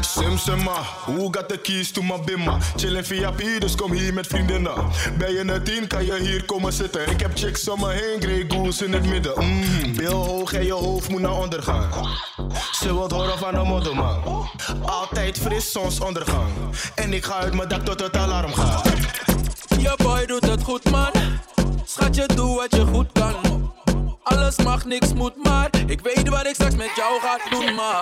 Simsema, who got the keys to my bimma? Chillin via P, dus kom hier met vriendinnen. Ben je een tien, kan je hier komen zitten. Ik heb chicks om me heen, Grey Goose in het midden. Mm, bil hoog en je hoofd moet naar onder gaan. Ze wilt horen van een modderman. Altijd fris, soms ondergang. En ik ga uit mijn dak tot het alarm gaat. Je boy doet het goed man wat je goed kan. Alles mag, niks moet, maar ik weet wat ik straks met jou ga doen, maar.